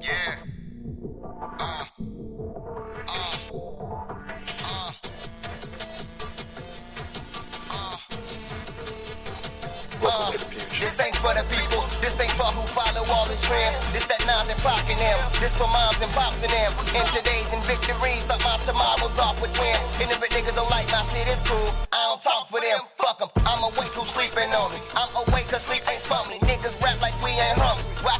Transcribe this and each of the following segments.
Yeah. Uh. Uh. Uh. Uh, this ain't for the people, this ain't for who follow all the trends. This that nines and pocket them, this for moms and pops and them. In today's and victories, start my tomorrows off with wins. Ignorant niggas don't like my shit, it's cool. I don't talk for them, fuck them. I'm awake who's sleeping on me. I'm awake cause sleep ain't for me. Niggas rap like we ain't hungry.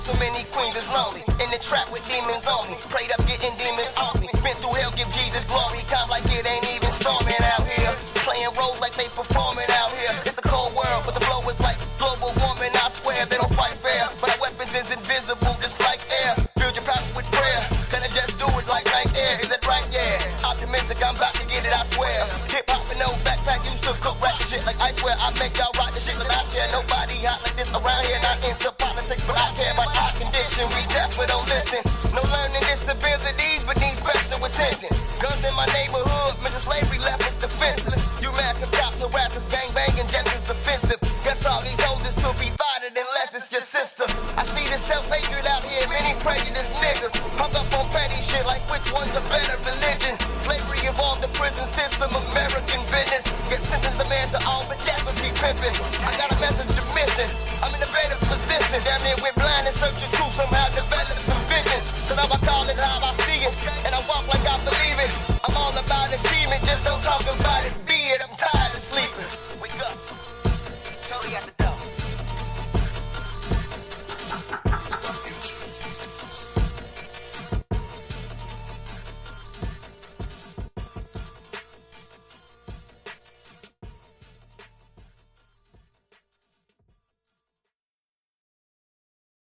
So many queens is lonely? In the trap with demons on me. Prayed up getting demons off me. Been through hell, give Jesus glory. Come like it ain't even storming out here. Playing roles like they performing out here. It's a cold world, but the blow is like global warming. I swear they don't fight fair. But our weapons is invisible, just like air. Build your power with prayer. Can I just do it like right air? Is that right? Yeah. Optimistic, I'm about to get it, I swear. Hip hop and no backpack, used to cook rap shit like I swear. I make y'all rock the shit like I share. Nobody hot like We definitely don't listen. No learning disabilities, but need special attention. Guns in my neighborhood, mental slavery left us defenseless. You mad cause cops harass us, gang banging, as defensive. Guess all these is to be fighted unless it's your sister. I see this self-hatred out here, many prejudiced niggas. Hung up on petty shit like which one's a better religion. Slavery evolved the prison system, American business. Get sentenced a man to all but death if he pimping. I got a message to mission. I'm in a better position. Damn near went blind in search